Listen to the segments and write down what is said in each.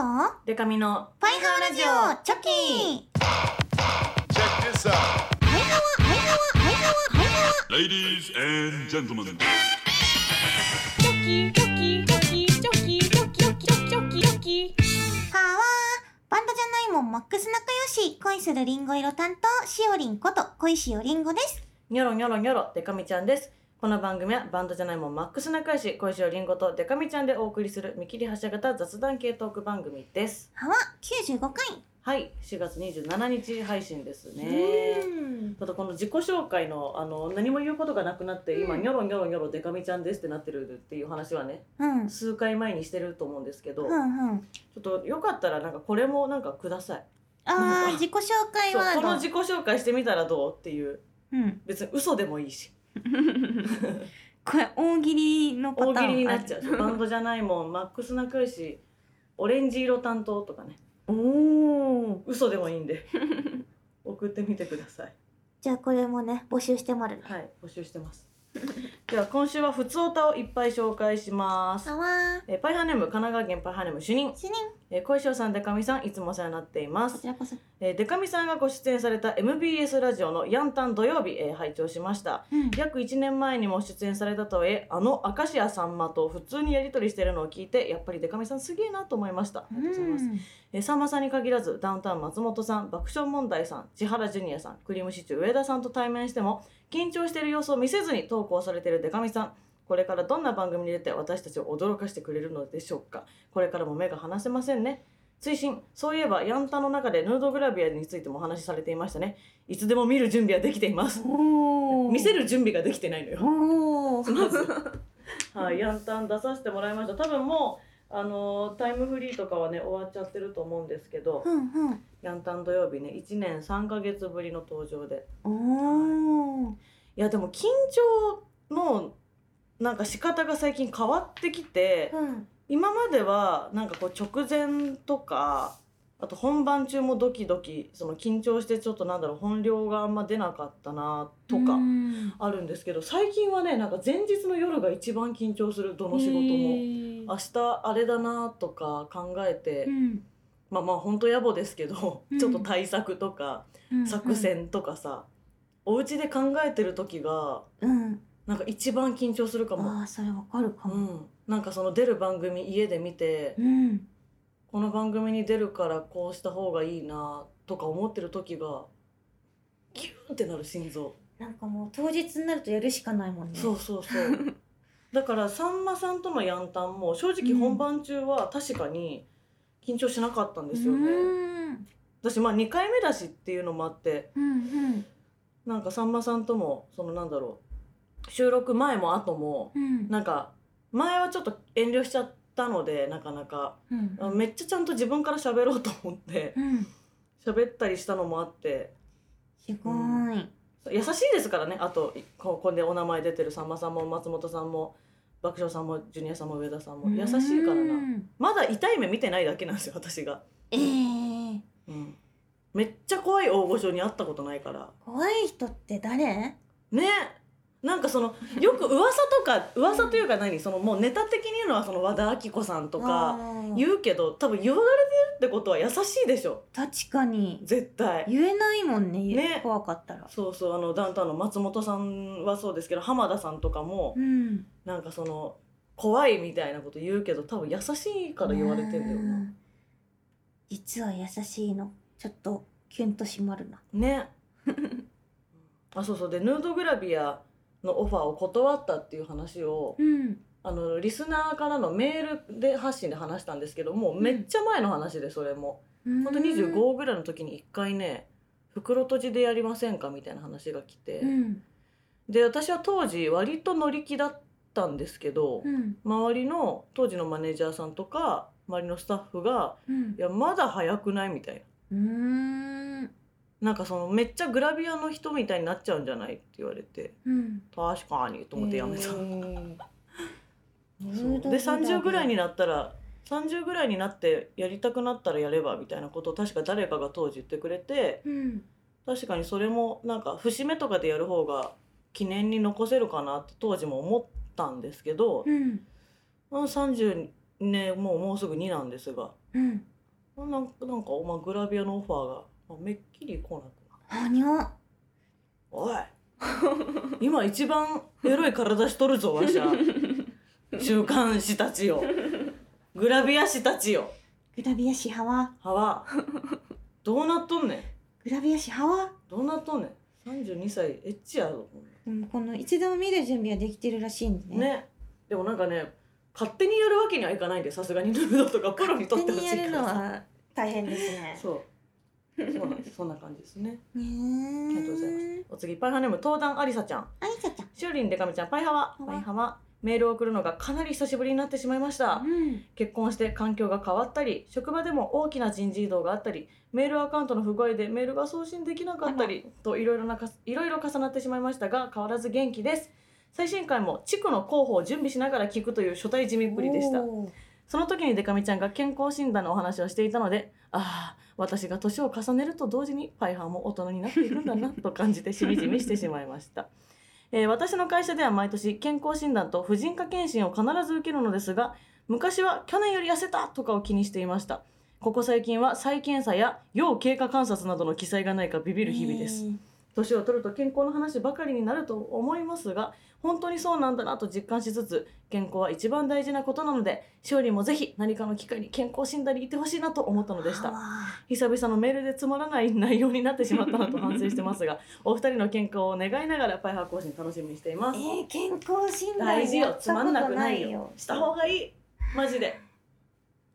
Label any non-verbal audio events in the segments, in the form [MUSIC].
と？デカミのパイハワラジオチョキ。Check this out. パイハワパイハワパイハワパイハワ Ladies and gentlemen. チョキチョキチョキチョキチョキチョキチョキチョキ。チョキはわーバンドじゃないもんマックス仲良し。恋するリンゴ色担当しおりんこと恋しおりんごです。ニョロニョロニョロデカミちゃんですこの番組はバンドじゃないもんマックス仲良し小石をりんごとデカミちゃんでお送りする見切り発車型雑談系トーク番組です。はわ95回。はい4月27日配信ですね。うん。ただこの自己紹介のあの何も言うことがなくなって今、うん。ニョロニョロニョロデカミちゃんですってなってるっていう話はねうん。数回前にしてると思うんですけど、うちんうん。ょっとよかったらなんかこれもなんかください。あー自己紹介そう？ワードこの自己紹介してみたらどうっていう。うん。別に嘘でもいいしこれ大喜利のパターン。大喜利になっちゃあう。バンドじゃないもん。マックス仲良し。オレンジ色担当とかね。おお嘘でもいいんで。送ってみてください。じゃあこれもね募集してもらう。ねはい募集してます。では今週はふつおたをいっぱい紹介します。はわえーパイハーネーム神奈川県パイハーネーム主任。ー主任えー小石尾さんデカミさんいつもお世話になっています。えーデカミさんがご出演された MBS ラジオのヤンタン土曜日、えー拝聴しました。うん。約1年前にも出演されたとはいえあの明石家さんまと普通にやり取りしてるのを聞いてやっぱりデカミさんすげえなと思いました。ありがとうございます、えーさんまさんに限らずダウンタウン松本さん爆笑問題さん千原ジュニアさんクリームシチュー上田さんと対面しても緊張している様子を見せずに投稿されているデカミさんこれからどんな番組に出て私たちを驚かしてくれるのでしょうか？これからも目が離せませんね。追伸そういえばヤンタの中でヌードグラビアについてもお話しされていましたね。いつでも見る準備はできています。見せる準備ができてないのよ。まず。はい、ヤンタン出させてもらいました。多分もうあのータイムフリーとかはね終わっちゃってると思うんですけど、うんうん。ヤンタン土曜日ね1年3ヶ月ぶりの登場で。おおいやでも緊張のなんか仕方が最近変わってきてうん。今まではなんかこう直前とかあと本番中もドキドキその緊張してちょっとなんだろう本領があんま出なかったなとかうん。あるんですけど最近はねなんか前日の夜が一番緊張するどの仕事も。へ明日あれだなとか考えて、うん。まあまあ本当野暮ですけど、うん。ちょっと対策とかうん。作戦とかさ、お家で考えてる時がうんなんか一番緊張するかも。ああそれわかるかも。うん、なんかその出る番組家で見て、うん。この番組に出るからこうした方がいいなとか思ってる時がギューンってなる心臓、なんかもう当日になるとやるしかないもんね。そうそうそう。[LAUGHS] だからさんまさんとのヤンタンも正直本番中は確かに緊張しなかったんですよね、うん。私まあ2回目だしっていうのもあって。うんうん。なんかさんまさんともそのなんだろう収録前も後もうん。なんか前はちょっと遠慮しちゃったのでなかなか。うん。あめっちゃちゃんと自分から喋ろうと思ってうん。喋ったりしたのもあって。すごい。優しいですからね。あとこここでお名前出てるさんまさんも松本さんも爆笑さんもジュニアさんも上田さんも。優しいからうな。んまだ痛い目見てないだけなんですよ私が、ええ。うん、めっちゃ怖い大御所に会ったことないから。怖い人って誰？ねなんかそのよく噂とか噂というか何そのもうネタ的に言うのはその和田アキ子さんとかう言うけど多分言われてるってことは優しいでしょ。確かに。絶対。言えないもんねね。怖かったら。そうそうあのダウンタウンの松本さんはそうですけど浜田さんとかもうん。なんかその怖いみたいなこと言うけど多分優しいから言われてんだようなん。実は優しいの。ちょっとキュンとしまるな。ね。[LAUGHS] あそうそう。でヌードグラビアのオファーを断ったっていう話をうん。あのリスナーからのメールで発信で話したんですけどもうめっちゃ前の話でそれも、ほん。と25ぐらいの時に1回ね袋閉じでやりませんかみたいな話が来て、うん。で私は当時割と乗り気だったんですけど、うん。周りの当時のマネージャーさんとか周りのスタッフがうん「いやまだ早くない?」みたいな。なんかそのめっちゃグラビアの人みたいになっちゃうんじゃないって言われてうん。確かにと思ってやめた、へー。で30ぐらいになったら30ぐらいになってやりたくなったらやればみたいなことを確か誰かが当時言ってくれてうん確かにそれもなんか節目とかでやる方が記念に残せるかなって当時も思ったんですけど、うん。まあ30ねもうもうすぐ2なんですが。うん。なんなんか、まあ、グラビアのオファーが、まあ、めっきり来なくなはにゃ。おい。今一番エロい体しとるぞわしゃ [LAUGHS] 週刊誌たちよグラビア誌たちよグラビア誌派は？は。わどうなっとんねん。グラビア誌派は？どうなっとんねん。32歳エッチやぞでもこの見る準備はできてるらしいんでね。ね。でもなんかね勝手にやるわけにはいかないんでさすがにヌードとかプロにとってほしいから勝手にやるのは大変ですね。そうそうなんです。そんな感じですね。ねありがとうございます。お次パイハーネーム東壇ありさちゃん。ありさちゃん。しおりんでかみちゃんパイハワ。パイハワ。メールを送るのがかなり久しぶりになってしまいました。うん。結婚して環境が変わったり職場でも大きな人事異動があったりメールアカウントの不具合でメールが送信できなかったりといろいろなかいろいろ重なってしまいましたが変わらず元気です。最新回も地区の候補を準備しながら聞くという初対地味っぷりでしたその時にデカミちゃんが健康診断のお話をしていたのでああ私が年を重ねると同時にパイハーも大人になっていくんだなと感じてしみじみしてしまいました、えー私の会社では毎年健康診断と婦人科検診を必ず受けるのですが昔は去年より痩せたとかを気にしていました。ここ最近は再検査や要経過観察などの記載がないかビビる日々です、年を取ると健康の話ばかりになると思いますが本当にそうなんだなと実感しつつ健康は一番大事なことなのでしおりんもぜひ何かの機会に健康診断に行ってほしいなと思ったのでした。久々のメールでつまらない内容になってしまったなと反省してますが [LAUGHS] お二人の健康を願いながらパイハー更新楽しみにしています。ーえー、健康診断大事よ。つまんなくないよ。した。方がいい。マジで。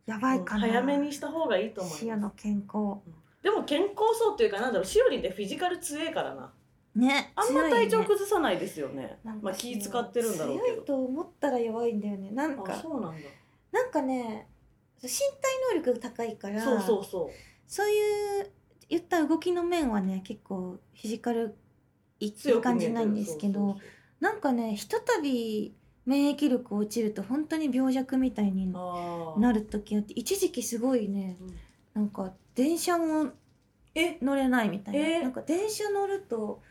やばいかな。早めにした方がいいと思います。健康。でも健康そうっていうかなんだろうしおりんってフィジカル強いからなねあんま体調崩さないですよね。まあ気使ってるんだろうけど。強いと思ったら弱いんだよね。なんあかそうなんだ。なんかね身体能力が高いからそうそうそう。そういう言った動きの面はね結構フィジカルいいい強く見えてる感じなんですけどそなんかねひとたび免疫力落ちると本当に病弱みたいになる時あって一時期すごいねうん。なんか電車もえ乗れないみたいな、え。ーなんか電車乗ると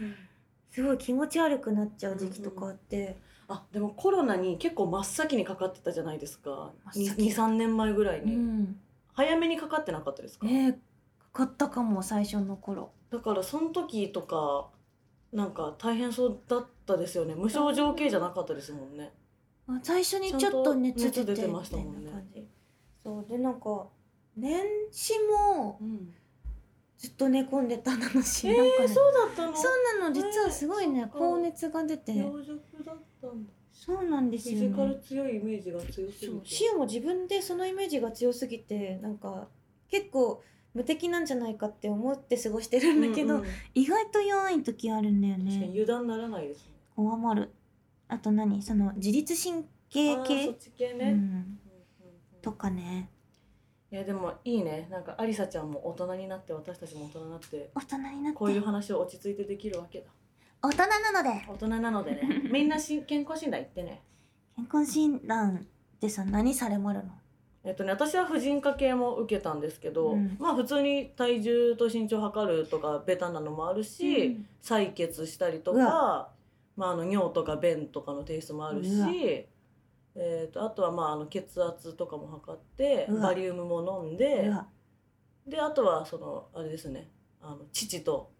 すごい気持ち悪くなっちゃう時期とかあって、あでもコロナに結構真っ先にかかってたじゃないですか。真っ先。23年前ぐらいうに、ん。早めにかかってなかったですか、えー、かかったかも最初の頃。だからその時とかなんか大変そうだったですよね。無症状系じゃなかったですもんね。あ最初にちょっと熱出てましたもんね。そうでなんか年始もうんずっと寝込んでたのし、えー、なんかね。そうだったの？そうなの実はすごいね、えー高熱が出て。そうなんですよフィジカルね強いイメージが強すぎて。シオも自分でそのイメージが強すぎてなんか結構無敵なんじゃないかって思って過ごしてるんだけど、うんうん。意外と弱い時あるんだよね。油断ならないですね。怖まる。あと何？その自律神経系？ね、うん。とかねいやでもいいね。なんかありさちゃんも大人になって私たちも大人になって大人になって。こういう話を落ち着いてできるわけだ。大人なので。大人なのでね。[LAUGHS] みんなし健康診断行ってね。健康診断でさ何されまるの？えっとね私は婦人科系も受けたんですけど、うん。まあ普通に体重と身長測るとかベタなのもあるし、うん。採血したりとうか、まあ、あの尿とか便とかの提出もあるしえー、とあとはまああの血圧とかも測ってバリウムも飲んでであとはそのあれですねあの父と、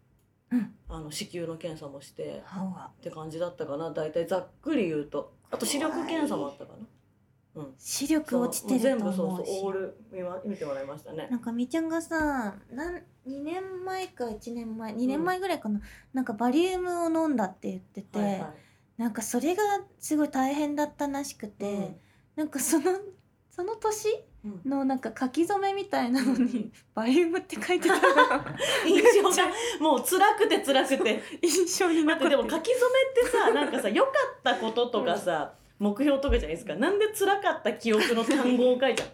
うん。あの子宮の検査もしてって感じだったかな。大体ざっくり言うと。あと視力検査もあったかな。うん。視力落ちて全部ると思うし。そうそうオール見ま見てもらいましたね。なんかみーちゃんがさなん2年前か1年前2年前ぐらいかな、なんかバリウムを飲んだって言ってて、はいはいなんかそれがすごい大変だったらしくて、うん。なんかその [LAUGHS] その年うん。のなんか書き初めみたいなのに、うん。バリウムって書いてた [LAUGHS] 印象が。もう辛くて辛くて。印象にだってでも書き初めってさなんかさ良かったこととかさ、目標とかじゃないですか。なんで辛かった記憶の単語を書いちゃう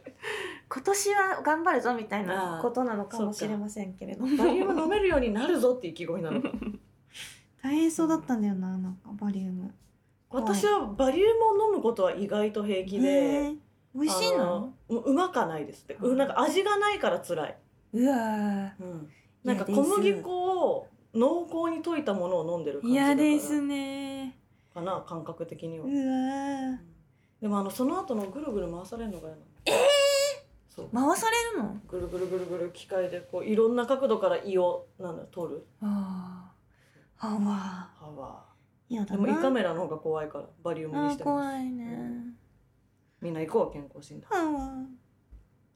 今年は頑張るぞみたいなことなのかもしれませんけれども。バリウム飲めるようになるぞっていう意気込みなの。か [LAUGHS] 大変そうだったんだよななんかバリウム。私はバリウムを飲むことは意外と平気で美味しいの？ううまかないですって、うんなんか味がないから辛い、うわうん、なんか小麦粉を濃厚に溶いたものを飲んでるー感じだから。嫌ですね。かな感覚的には。うわー。でもあのその後のぐるぐる回されるのが嫌なの。えそう。回されるの？ぐるぐるぐるぐる機械でこういろんな角度から胃をなんだ取る。ああはわ歯はやだな。でも胃カメラの方が怖いからバリウムにあしてます。怖いね。みんな行こう健康診断、はわ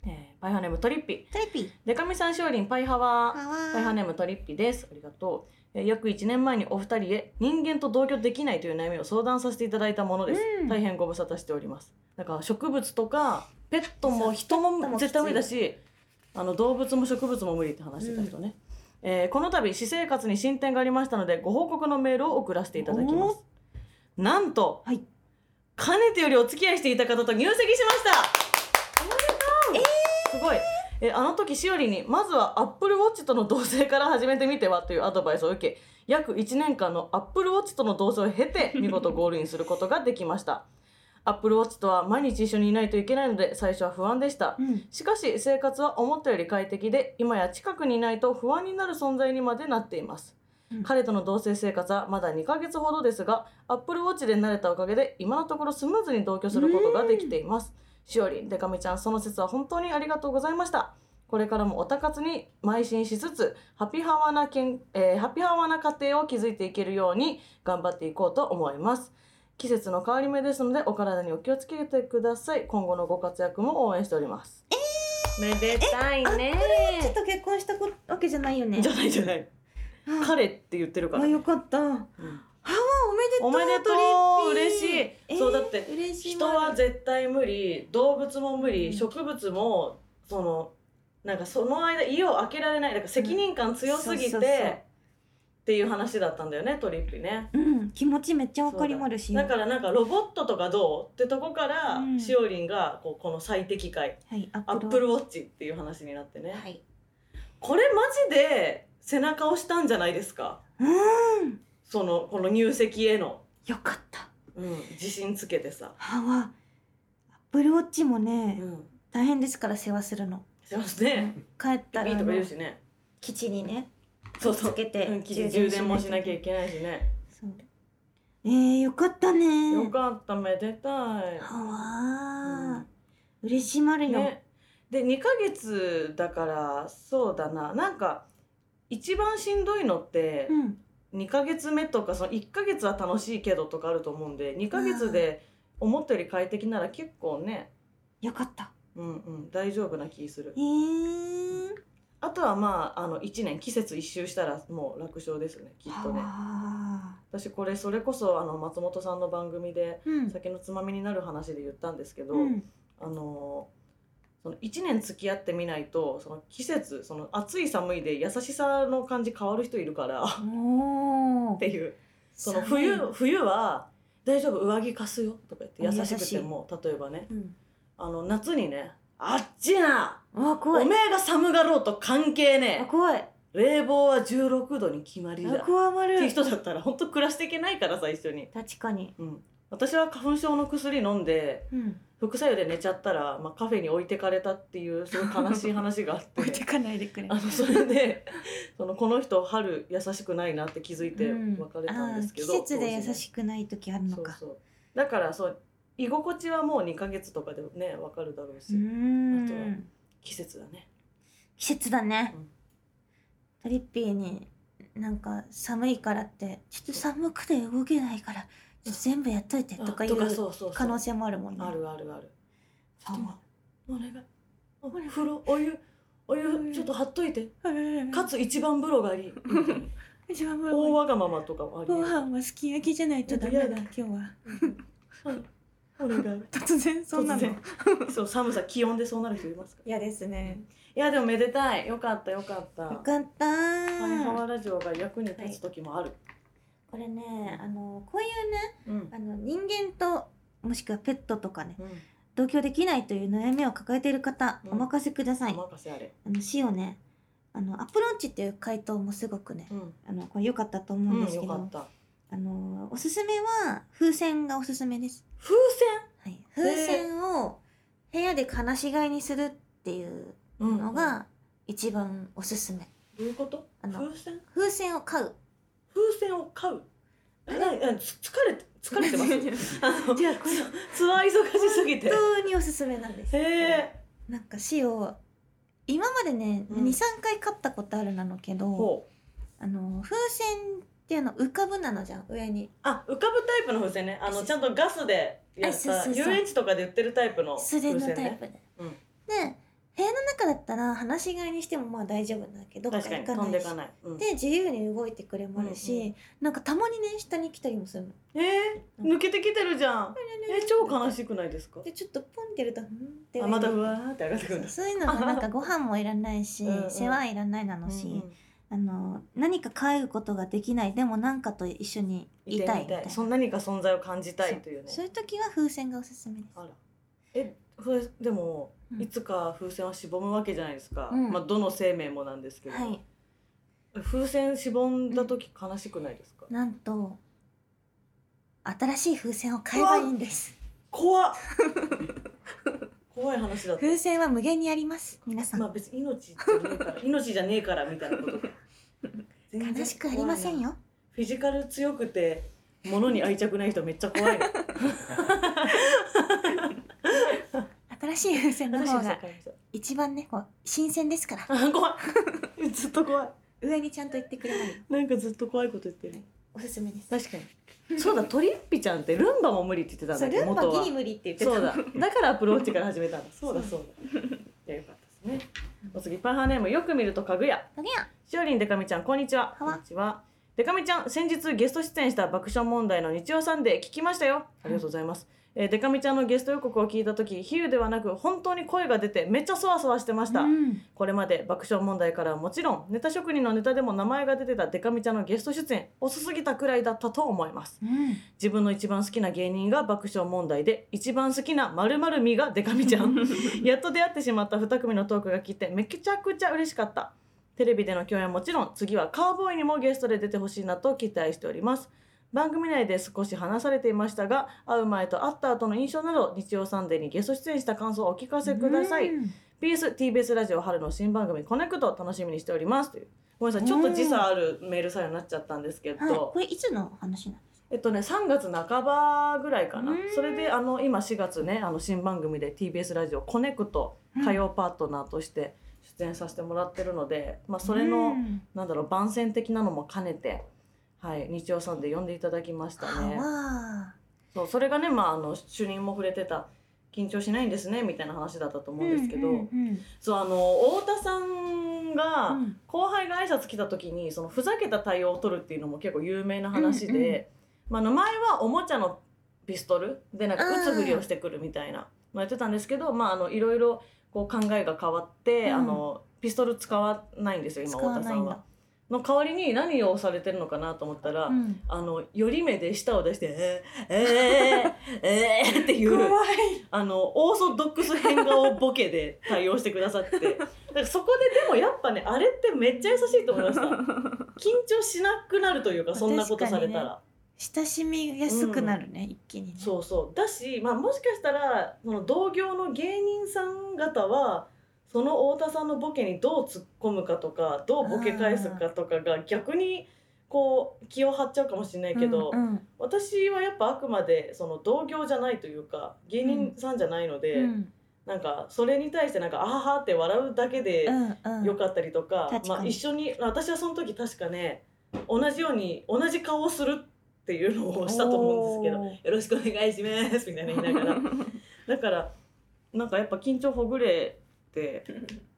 えーパイハーネームトリッピ。テレピ。デカミさんしおりんパイハワはわパイハーネームトリッピです。ありがとう、えー約1年前にお二人へ人間と同居できないという悩みを相談させていただいたものです、うん。大変ご無沙汰しております。だから植物とかペットも人ペットもも絶対無理だしあの動物も植物も無理って話してた人ね、えーこの度私生活に進展がありましたのでご報告のメールを送らせていただきます。なんと、はい。かねてよりお付き合いしていた方と入籍しました。おめでとう、すごい。えあの時しおりにまずはアップルウォッチとの同棲から始めてみてはというアドバイスを受け約1年間のアップルウォッチとの同棲を経て見事ゴールインすることができましたアップルウォッチとは毎日一緒にいないといけないので最初は不安でした。うん。しかし生活は思ったより快適で今や近くにいないと不安になる存在にまでなっています、うん。彼との同棲生活はまだ2ヶ月ほどですが Apple Watch で慣れたおかげで今のところスムーズに同居することができています。しおりんでかみちゃんその説は本当にありがとうございました。これからもおたかつに邁進しつつハピハワなけん、えーハピハワな家庭を築いていけるように頑張っていこうと思います季節の変わり目ですのでお体にお気をつけてください。今後のご活躍も応援しております。めでたいね。ちょっと結婚したこわけじゃないよね。じゃないじゃない。あ彼って言ってるから、あよかった。うん。おめでとうおめでとう嬉しい、えー。そうだって人は絶対無理。動物も無理、うん。植物もそのなんかその間家を開けられない。だから責任感強すぎて、っていう話だったんだよねトリッピね。うん気持ちめっちゃわかりまるし。だ。からなんかロボットとかどうってとこから、うん。しおりんがこうこの最適解はいアアップルウォッチっていう話になってね、はい。これマジで背中を押したんじゃないですか？うん。そのこの入籍への、よかった。うん、自信つけてさ、はわ。アップルウォッチもうねん、大変ですから世話するの。しますね。帰ったらいいとかあの言うしね。基地にねそうそう。つけてうん充電もしなきゃいけないしね。そう。えー、よかったね。よかっためでたい、はわー、嬉しまるよ、ね、で2ヶ月だからそうだな。なんか一番しんどいのってうん。2ヶ月目とかその1ヶ月は楽しいけどとかあると思うんで2ヶ月で思ったより快適なら結構ね。よかった。うんうん大丈夫な気する。えー、あとはまああの1年季節一周したらもう楽勝ですねきっとね。は私これそれこそあの松本さんの番組で酒のつまみになる話で言ったんですけど、うん。あのその1年付き合ってみないとその季節その暑い寒いで優しさの感じ変わる人いるからっていう。その冬冬は「大丈夫上着貸すよ」とか言ってお優しくてい。も例えばね。うん。あの夏にね「あっちな。あ怖い。おめえが寒がろうと関係あね怖い。え冷房は16度に決まりだ」あ怖まる。って人だったら本当暮らしていけないからさ一緒に。確かに。うん。私は花粉症の薬飲んでうん。副作用で寝ちゃったら、まあ、カフェに置いてかれたっていうすごい悲しい話があって。置いてかないでくれ。あのそれでそのこの人春優しくないなって気づいてうん。別れたんですけど、あー季節で優しくない時あるねのか。そうそう。だからそう居心地はもう2ヶ月とかでね分かるだろうし、あとはん季節だね。季節だね、うん。トリッピーになんか寒いからってちょっと寒くて動けないから全部やっといてとかいう可能性もあるもんね。あるあるある。ちょっとあお願い。お風呂お湯おうん湯。ちょっと張っといて。かかつ一番風呂がいい。[LAUGHS] 一番大わがままとかもありご飯はすき焼きじゃないとダメだ今日はお願い突然そんなの？そう寒さ気温でそうなる人いますか？嫌ですね。いやでもめでたい。よかったよかった。よかった。ハイハワーラジオが役に立つ時もある、これねあのこういうねうん。あの人間ともしくはペットとかねうん。同居できないという悩みを抱えている方、うん。お任せください。お任せあれ。あの死をねあのアプローチっていう回答もすごくねうん、あのこれ良かったと思うんうん、ですけど、よかったあのおすすめは風船がおすすめです、風はい、風船を部屋で放し飼いにするっていう船のが一番おすすめ。どういうこと？あの風船？風船を飼う。風船を飼う？えな疲れて疲れてます？[LAUGHS] あのじゃあこれツアー忙しすぎて。本当におすすめなんです。へえ。なんか詩を今までね、うん。23回買ったことあるなのけどあの風船っていうの浮かぶなのじゃん上に。あ浮かぶタイプの風船ね。あのちゃんとガスでやった遊園地とかで売ってるタイプの風素手の船ね。タイプで、うん。で部屋の中だったら放し飼いにしてもまあ大丈夫だけ。どどっか行かないし。飛んでかない、うん、で自由に動いてくれもあるし、うんうなんかたまにね下に来たりもするの。えー、抜けてきてるじゃん。え超悲しくないですか？でちょっとポンってやると「ん?」ってあまたふわーって上がってくるそういうのがなんかご飯もいらないし世話いらないなのし、うんうんあの何か帰ることができないでも何かと一緒にいたいみたいな。そんなにか存在を感じたいというね。そういう時は風船がおすすめです。あら。えでも、うん。いつか風船はしぼむわけじゃないですか、うん。まあどの生命もなんですけど、はい。風船しぼんだ時悲しくないですか、なんと新しい風船を買えばいいんです。怖っ [LAUGHS] 怖い話だ風船は無限にあります。皆さん、まあ別に命じゃねえから [LAUGHS] 命じゃねえからみたいなこと [LAUGHS] 悲しくありませんよ。フィジカル強くて物に愛着ない人めっちゃ怖いな新しい風船の話方が [LAUGHS] 一番ねこう新鮮ですから。あ怖い。ずっと怖い。上にちゃんと言ってくれない。なんかずっと怖いこと言ってるおすすめです。確かに。そうだトリッピちゃんってルンバも無理って言ってたんだけどルンバギリ無理って言ってたそうだ。だからアプローチから始めたん [LAUGHS] だ。そうだ。そうだ。いやよかったですねお次パンハーネームよく見ると家具屋あげやしおりんでかみちゃんこんにちはこんにちはでかみちゃん先日ゲスト出演した爆笑問題の日曜サンデー聞きましたよありがとうございます、えーでかみちゃんのゲスト予告を聞いた時比喩ではなく本当に声が出てめっちゃそわそわしてました、うん。これまで爆笑問題からはもちろんネタ職人のネタでも名前が出てたデカミちゃんのゲスト出演遅すぎたくらいだったと思います。うん。自分の一番好きな芸人が爆笑問題で一番好きな〇〇みがデカミちゃん。[LAUGHS] やっと出会ってしまった2組のトークが聞いてめちゃくちゃ嬉しかった。テレビでの共演はもちろん次はカーボーイにもゲストで出てほしいなと期待しております番組内で少し話されていましたが会う前と会った後の印象など日曜サンデーにゲスト出演した感想をお聞かせください、うん。PSTBS ラジオ春の新番組コネクト楽しみにしております。という。ごめんなさい。ちょっと時差あるメール沙汰になっちゃったんですけど、はい、これいつの話なんですかえっとね3月半ばぐらいかな。うん。それであの今4月ねあの新番組で TBS ラジオコネクト火曜パートナーとして出演させてもらってるので、まあ、それの、うん。なんだろう番宣的なのも兼ねて、はい、日曜さんで呼んでいただきましたね。はそうそれがね、まあ、あの主任も触れてた緊張しないんですねみたいな話だったと思うんですけど、そうあの太田さんが、うん。後輩が挨拶来た時にそのふざけた対応を取るっていうのも結構有名な話で、ま前はおもちゃのピストルでなんか撃つふりをしてくるみたいなのやってたんですけど、まあ、あのいろいろこう考えが変わって、うん。あのピストル使わないんですよ今使太田さんは。の代わりに何をされてるのかなと思ったら、うん。あの寄り目で舌を出して「えー、えー、えー、[LAUGHS] っていうあのオーソドックス変顔ボケで対応してくださって。[LAUGHS] だからそこででもやっぱねあれってめっちゃ優しいと思いました。緊張しなくなるというかそんなことされたら、親しみやすくなるね、一気にね。そうそう。だし、まあ、もしかしたらその同業の芸人さん方はその太田さんのボケにどう突っ込むかとかどうボケ返すかとかが逆にこう気を張っちゃうかもしれないけど、うん。私はやっぱあくまでその同業じゃないというか芸人さんじゃないので、うん。なんかそれに対してなんかあははって笑うだけでうんうん。よかったりとか,、確かに。まあ、一緒に私はその時確かね同じように同じ顔をするっていうのをしたと思うんですけどおー「よろしくお願いします」みたいな言いながら。[LAUGHS] だからなんかやっぱ緊張ほぐれて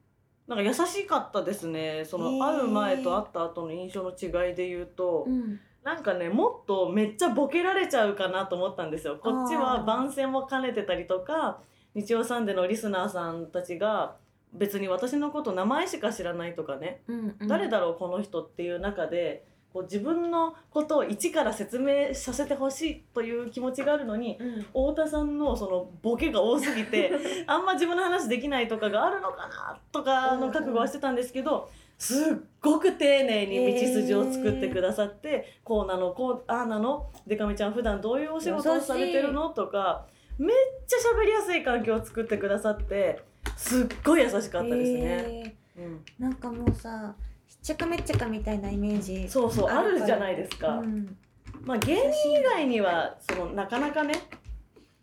[LAUGHS] なんか優しかったですね。その会う前と会った後の印象の違いで言うと。うん。なんかねもっとめっちゃボケられちゃうかなと思ったんですよ。こっちは番宣も兼ねてたりとか日曜サンデーのリスナーさんたちが別に私のこと名前しか知らないとかね、うんうん。誰だろうこの人っていう中でこう自分のことを一から説明させてほしいという気持ちがあるのにうん。太田さんのそのボケが多すぎて [LAUGHS] あんま自分の話できないとかがあるのかなとかの覚悟はしてたんですけどすっごく丁寧に道筋を作ってくださって、こうなのこうああなのでかみちゃん普段どういうお仕事をされてるのとかめっちゃ喋りやすい環境を作ってくださってすっごい優しかったですね。へうん、ーなんかもうさしっちゃかめっちゃかみたいなイメージそうそうああるじゃないですか。うん。まあ芸人以外にはそのなかなかね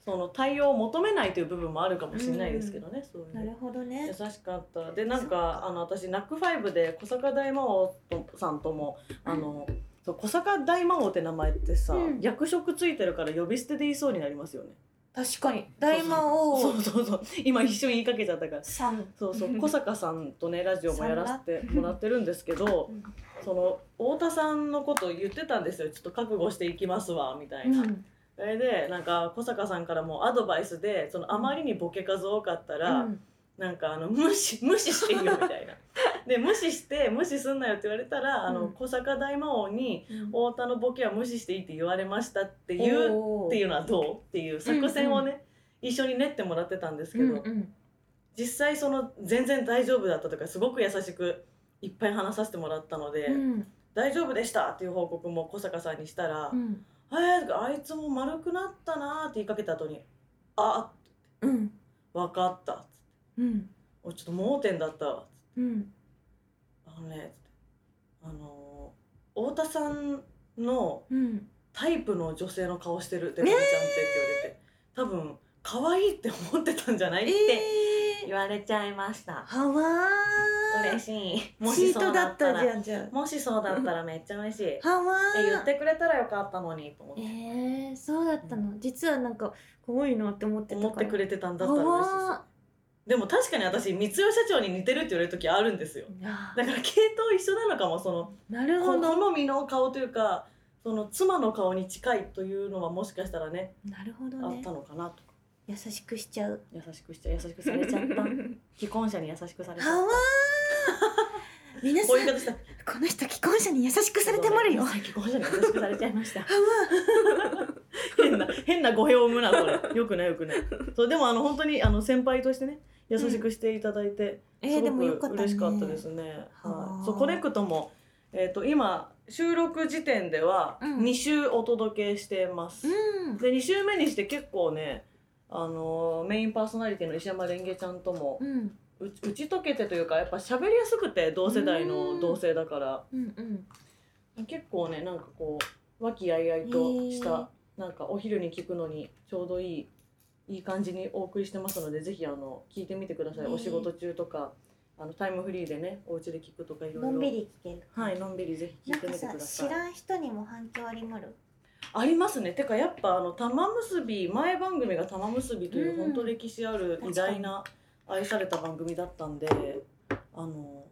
その対応を求めないという部分もあるかもしれないですけどね、そういうなるほどね。優しかった。でなんかあの私ナックファイブで小坂大魔王とさんともあの、そう小坂大魔王って名前ってさ、うん。役職ついてるから呼び捨てで言いそうになりますよね確かに。大魔王。そうそうそう。今一瞬言いかけちゃったから。さん。そうそう。[LAUGHS] 小坂さんとねラジオもやらせてもらってるんですけどうん。その太田さんのこと言ってたんですよ。ちょっと覚悟していきますわみたいな。うん。それでなんか小坂さんからもアドバイスでそのあまりにボケ数多かったら、うんなんかあの無視 [LAUGHS] 無視していいよみたいな。[LAUGHS] で無視して無視すんなよって言われたら、あのうん。小坂大魔王にうん。太田のボケは無視していいって言われましたっていうっていうのはどう？っていう作戦をね、一緒に練ってもらってたんですけど、実際その全然大丈夫だったとかすごく優しくいっぱい話させてもらったので、うん。大丈夫でしたっていう報告も小坂さんにしたら「うん。えー、あいつも丸くなったな」って言いかけた後に「あうん。分かった」うん「おちょっと盲点だった。わ」うん。あのねつってあのー太田さんのうん。タイプの女性の顔してるデカミちゃんってって言われて、多分可愛いって思ってたんじゃないってえ言われちゃいました。ー、はわ嬉ーしい。もチしそうートだっだったら。たじゃんじゃもしそうだったらめっちゃ嬉しい。はわー。言ってくれたらよかったのにと思って。えー、そうだったの。実はなんか怖いなって思ってたから。思ってくれてたんだったら嬉しいはですでも確かに私三代社長に似てるって言われる時あるんですよ。だから系統一緒なのかもそのなるほこど好みの顔というかその妻の顔に近いというのはもしかしたらねなるほどね。あったのかなと。か優しくしちゃう。優しくしちゃ優しくされちゃった。[LAUGHS] 既婚者に優しくされちゃっはわー。[LAUGHS] 皆さたこういうん言い方したこの人既婚者に優しくされてまるよ。はわ既婚者に優しくされちゃいました。[LAUGHS] 変な変な語弊を生むなこれ。よくないよくない。そうでもあの本当にあの先輩としてね優しくしていただいて、えー、すごく嬉しかったですね。はあ。はい、そうコネクトもえっ、と今収録時点ではうん。2週お届けしてます。うん。で2週目にして結構ねあのーメインパーソナリティの石山レンゲちゃんともうん。う打ち解けてというかやっぱ喋りやすくて同世代の同性だから。うんうん。結構ねなんかこう和気あいあいとしへたなんかお昼に聞くのにちょうどいいいい感じにお送りしてますのでぜひあの聞いてみてください、お仕事中とかあのタイムフリーでねお家で聞くとかいろいろ。のんびり聞ける。はいのんびりぜひ聞いてみてください。知らん人にも反響ありまる？ありますね。てかやっぱあの玉結び前番組が玉結びといううん。本当歴史ある偉大な愛された番組だったんであの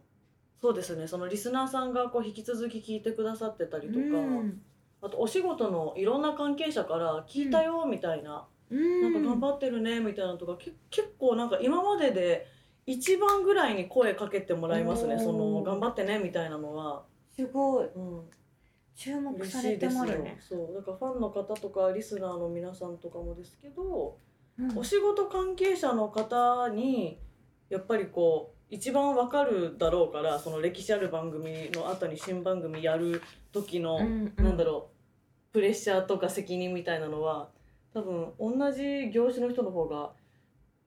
そうですね。そのリスナーさんがこう引き続き聞いてくださってたりとか、うん。あとお仕事のいろんな関係者から聞いたよみたいな、うんなんか頑張ってるねみたいなのとかけ結構なんか今までで一番ぐらいに声かけてもらいますね。その頑張ってねみたいなのは、すごい。うん、注目嬉されてしいですよ。まるねそう。だからファンの方とかリスナーの皆さんとかもですけど、うん。お仕事関係者の方にやっぱりこう一番わかるだろうからその歴史ある番組の後に新番組やる時の、うんうん。なんだろうプレッシャーとか責任みたいなのは多分同じ業種の人の方が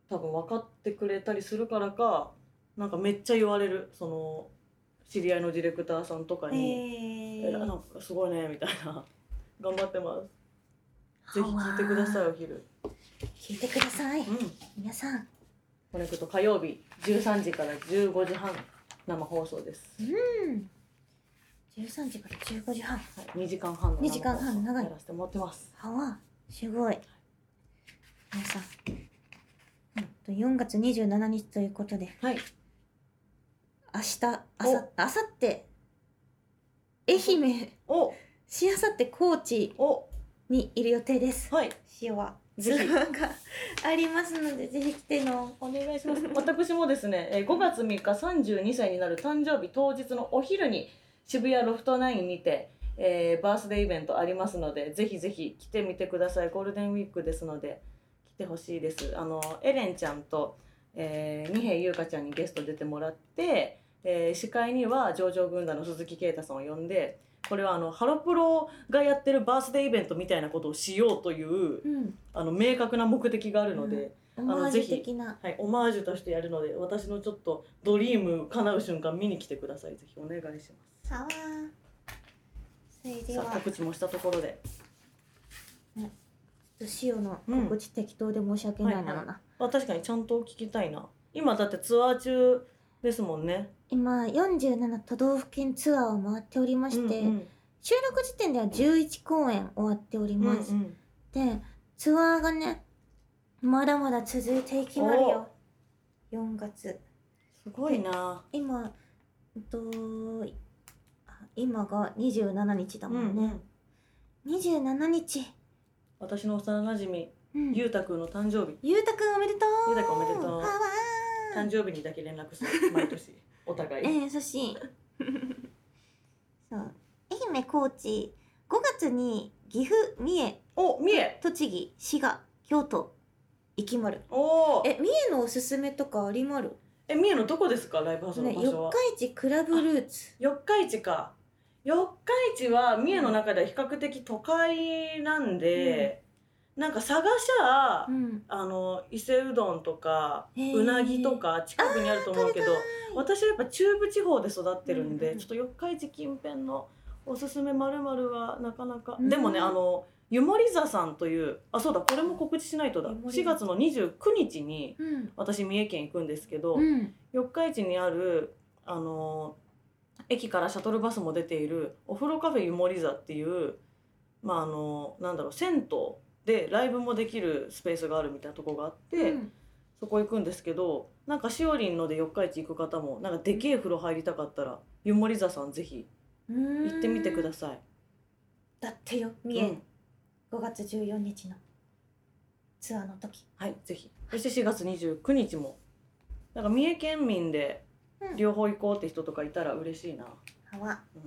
多分分かってくれたりするからかなんかめっちゃ言われる。その知り合いのディレクターさんとかに「へえなんかすごいね」みたいな「[LAUGHS] 頑張ってます」ぜひ聞いてくださいお昼。聞いてください。うん。皆さん。コネクト火曜日13時から15時半生放送です。うん。13時から15時半。はい、2時間半の2時間半長い。やらせてもらってます。はわすごい。皆さん。うんと4月27日ということで。はい。明日あさあさって愛媛。お。しあさって高知。お。にいる予定です。はい。しは。ぜひ。ツアーがありますのでぜひ来ての。お願いします。私もですね、えー5月3日32歳になる誕生日当日のお昼に渋谷ロフトナインにて、えーバースデーイベントありますので、ぜひぜひ来てみてください。ゴールデンウィークですので来てほしいです。あのエレンちゃんと、えー、二瓶優香ちゃんにゲスト出てもらって、えー司会には上場軍団の鈴木啓太さんを呼んで。これはあのハロプロがやってるバースデーイベントみたいなことをしようといううんあの明確な目的があるので、オマージュ的なはい、オマージュとしてやるので私のちょっとドリーム叶う瞬間見に来てくださいぜひお願いしますさあ告知もしたところで。と塩の告知適当で申し訳ないなのな、あ確かにちゃんと聞きたいな。今だってツアー中ですもんね。今47都道府県ツアーを回っておりまして、うんうん。収録時点では11公演終わっております、うんうん。でツアーがねまだまだ続いていきまるよ。4月。すごいな。今えっとあ今が27日だもんね、27日。私の幼なじみうん。ゆうたくんの誕生日。ゆうたくんおめでとう。ゆうたくんおめでとう。誕生日にだけ連絡する。毎年。[LAUGHS] お互い。えー、優しい。[LAUGHS] そう。愛媛高知5月に岐阜三重。お三重。栃木滋賀京都行きまるおー。え三重のおすすめとかありまる？え三重のどこですか？ライブハウスのね場所は、四日市クラブルーツ。四日市か四日市は三重の中では比較的都会なんで、なんか探しゃ、うん。あの伊勢うどんとかうなぎとか近くにあると思うけど私はやっぱ中部地方で育ってるんで、うんうんちょっと四日市近辺のおすすめまるはなかなか、うん。でもねあの湯守座さんというあそうだこれも告知しないとだ。湯守座。4月の29日にうん。私三重県行くんですけど、うん。四日市にあるあの駅からシャトルバスも出ているお風呂カフェ湯守座っていうまああのなんだろう銭湯でライブもできるスペースがあるみたいなとこがあって、うん。そこ行くんですけどなんかしおりんので四日市行く方もなんかでけえ風呂入りたかったら湯守座さんぜひ行ってみてください。だってよ三重、うん。5月14日の。ツアーの時。はいぜひ。そして4月29日も。なんか三重県民でうん両方行こうって人とかいたら嬉しいな、はう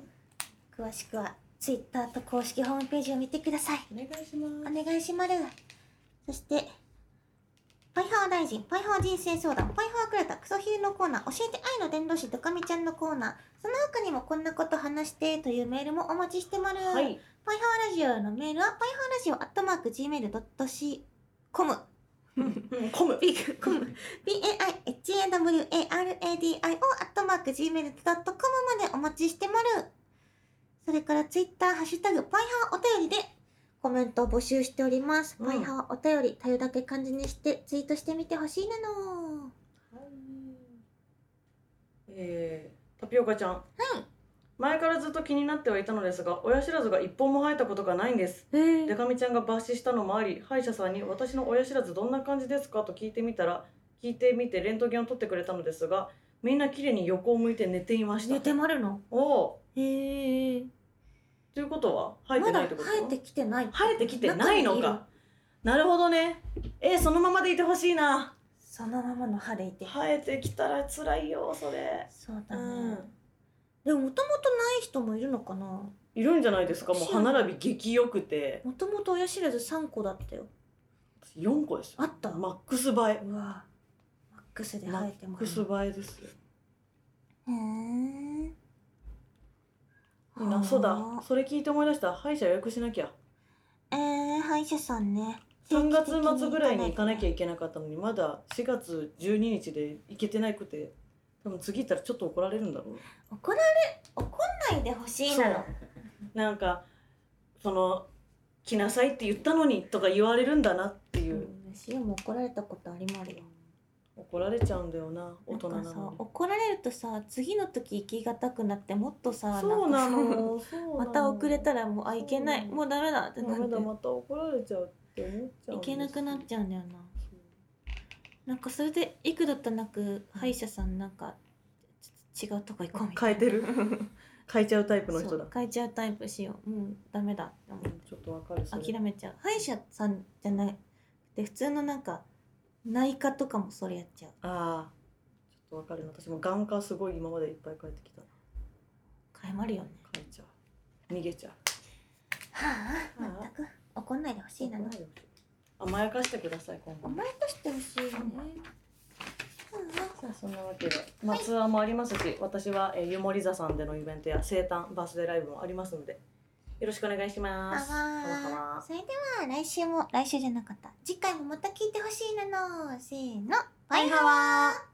ん。詳しくはツイッターと公式ホームページを見てください。お願いします。お願いします。そしてパイハー大臣、パイハー人生相談、パイハーくれたクソヒルのコーナー、教えて愛の伝道師ドカミちゃんのコーナー、その他にもこんなこと話してというメールもお待ちしてまる。はい。パイハーラジオのメールは、パイハーラジオアットマーク Gmail.com。うん。混むビッグコム p-a-i-h-a-w-a-r-a-d-i-o アットマーク gmail.com までお待ちしてまる。それからツイッターハッシュタグパイハーお便りでコメントを募集しております。うん。パイハーお便り、たゆだけ漢字にしてツイートしてみてほしいなの。えー、タピオカちゃん、はい前からずっと気になってはいたのですが親知らずが一本も生えたことがないんです。えデカミちゃんが抜歯したのもあり歯医者さんに「私の親知らずどんな感じですか?」と聞いてみたら聞いてみてレントゲンを取ってくれたのですがみんな綺麗に横を向いて寝ていました。寝てまるの？おお。へえ。ということは生えてないってこと？生えてきてない。生えてきてないのか。なるほどね。えー、そのままでいてほしいな。そのままの歯でいて。生えてきたら辛いよそれ。そうだね。うんでももともとない人もいるのかな？いるんじゃないですか？もう歯並び激良くて。もともと親知らず3個だったよ。4個ですよ。あった？マックス映えうわマックスでマ生えてもックス映えですよ。へえそうだ。それ聞いて思い出した。歯医者予約しなきゃ。えー、歯医者さんね。3月末ぐらいに行かなきゃいいけなかったのにまだ4月12日で行けてなくて多分次行ったらちょっと怒られるんだろう。怒られ怒んないでほしいなのなんかその来なさいって言ったのにとか言われるんだなっていう、うんも怒られたことありもあるよ。怒られちゃうんだよな大人なのに。怒られるとさ次の時行きがたくなってもっとさそうなの。また遅れたらもうあいけないもうダメだってなって。ダメだまた怒られちゃうって思っちゃうんですよ。いけなくなっちゃうんだよななんかそれで幾度となく歯医者さんなんか違うとこ行こうみたいな。変えてる。[LAUGHS] 変えちゃうタイプの人だ。そう変えちゃうタイプしよううんダメだって思ってちょっとわかるそれ。諦めちゃう。歯医者さんじゃなくて普通のなんか内科とかもそれやっちゃう。ああちょっとわかるな私も眼科すごい今までいっぱい帰ってきた。変えまるよね。変えちゃう。逃げちゃう。はあ？はあ全く？怒んないでほしいな。の甘やかしてください今後。甘やかしてほしいよね。さあそんなわけで、まあ、ツアーもありますし私は、えー、湯守座さんでのイベントや生誕バースデーライブもありますのでよろしくお願いします。あわはわはわそれでは来週も来週じゃなかった。次回もまた聞いてほしいなの。せーの。バイハワー